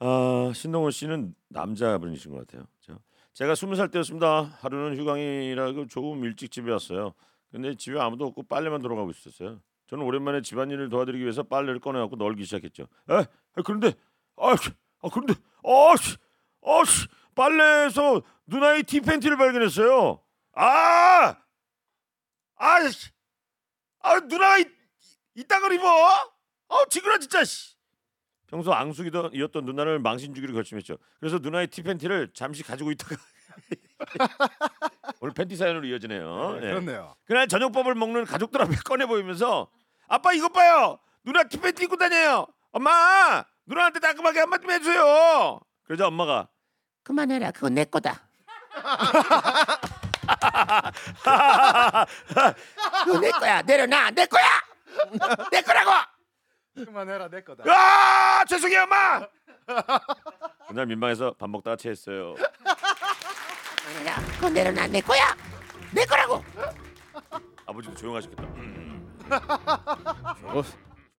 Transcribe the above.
아 신동훈 씨는 남자분이신 것 같아요. 저, 제가 스무 살 때였습니다. 하루는 휴강이라고 조금 일찍 집에 왔어요. 근데 집에 아무도 없고 빨래만 돌아가고 있었어요. 저는 오랜만에 집안일을 도와드리기 위해서 빨래를 꺼내갖고 널기 시작했죠. 에, 에, 그런데 아, 씨, 아 그런데 아씨 아씨 빨래에서 누나의 티 팬티를 발견했어요. 아, 아씨, 아 누나가 이, 이딴 걸 입어? 아 지그러 진짜. 씨. 평소 앙숙이던 누나를 망신 주기로 결심했죠. 그래서 누나의 티 팬티를 잠시 가지고 있다가 오늘 팬티 사연으로 이어지네요. 네, 예. 그렇네요. 그날 저녁밥을 먹는 가족들 앞에 꺼내 보이면서 아빠 이것 봐요 누나 티팬티 입고 다녀요 엄마 누나한테 따끔하게 한마디 해줘요 그러자 엄마가 그만해라. 그건 내 거다. 그거 내 거야. 내려놔. 내 거야. 내 거라고. 그만해라 내 거다. 아 죄송해요 엄마 그날 민망해서 밥 먹다가 체했어요 야, 그거 내려놔. 내 거야. 내 거라고. 아버지도 조용하셨겠다 저거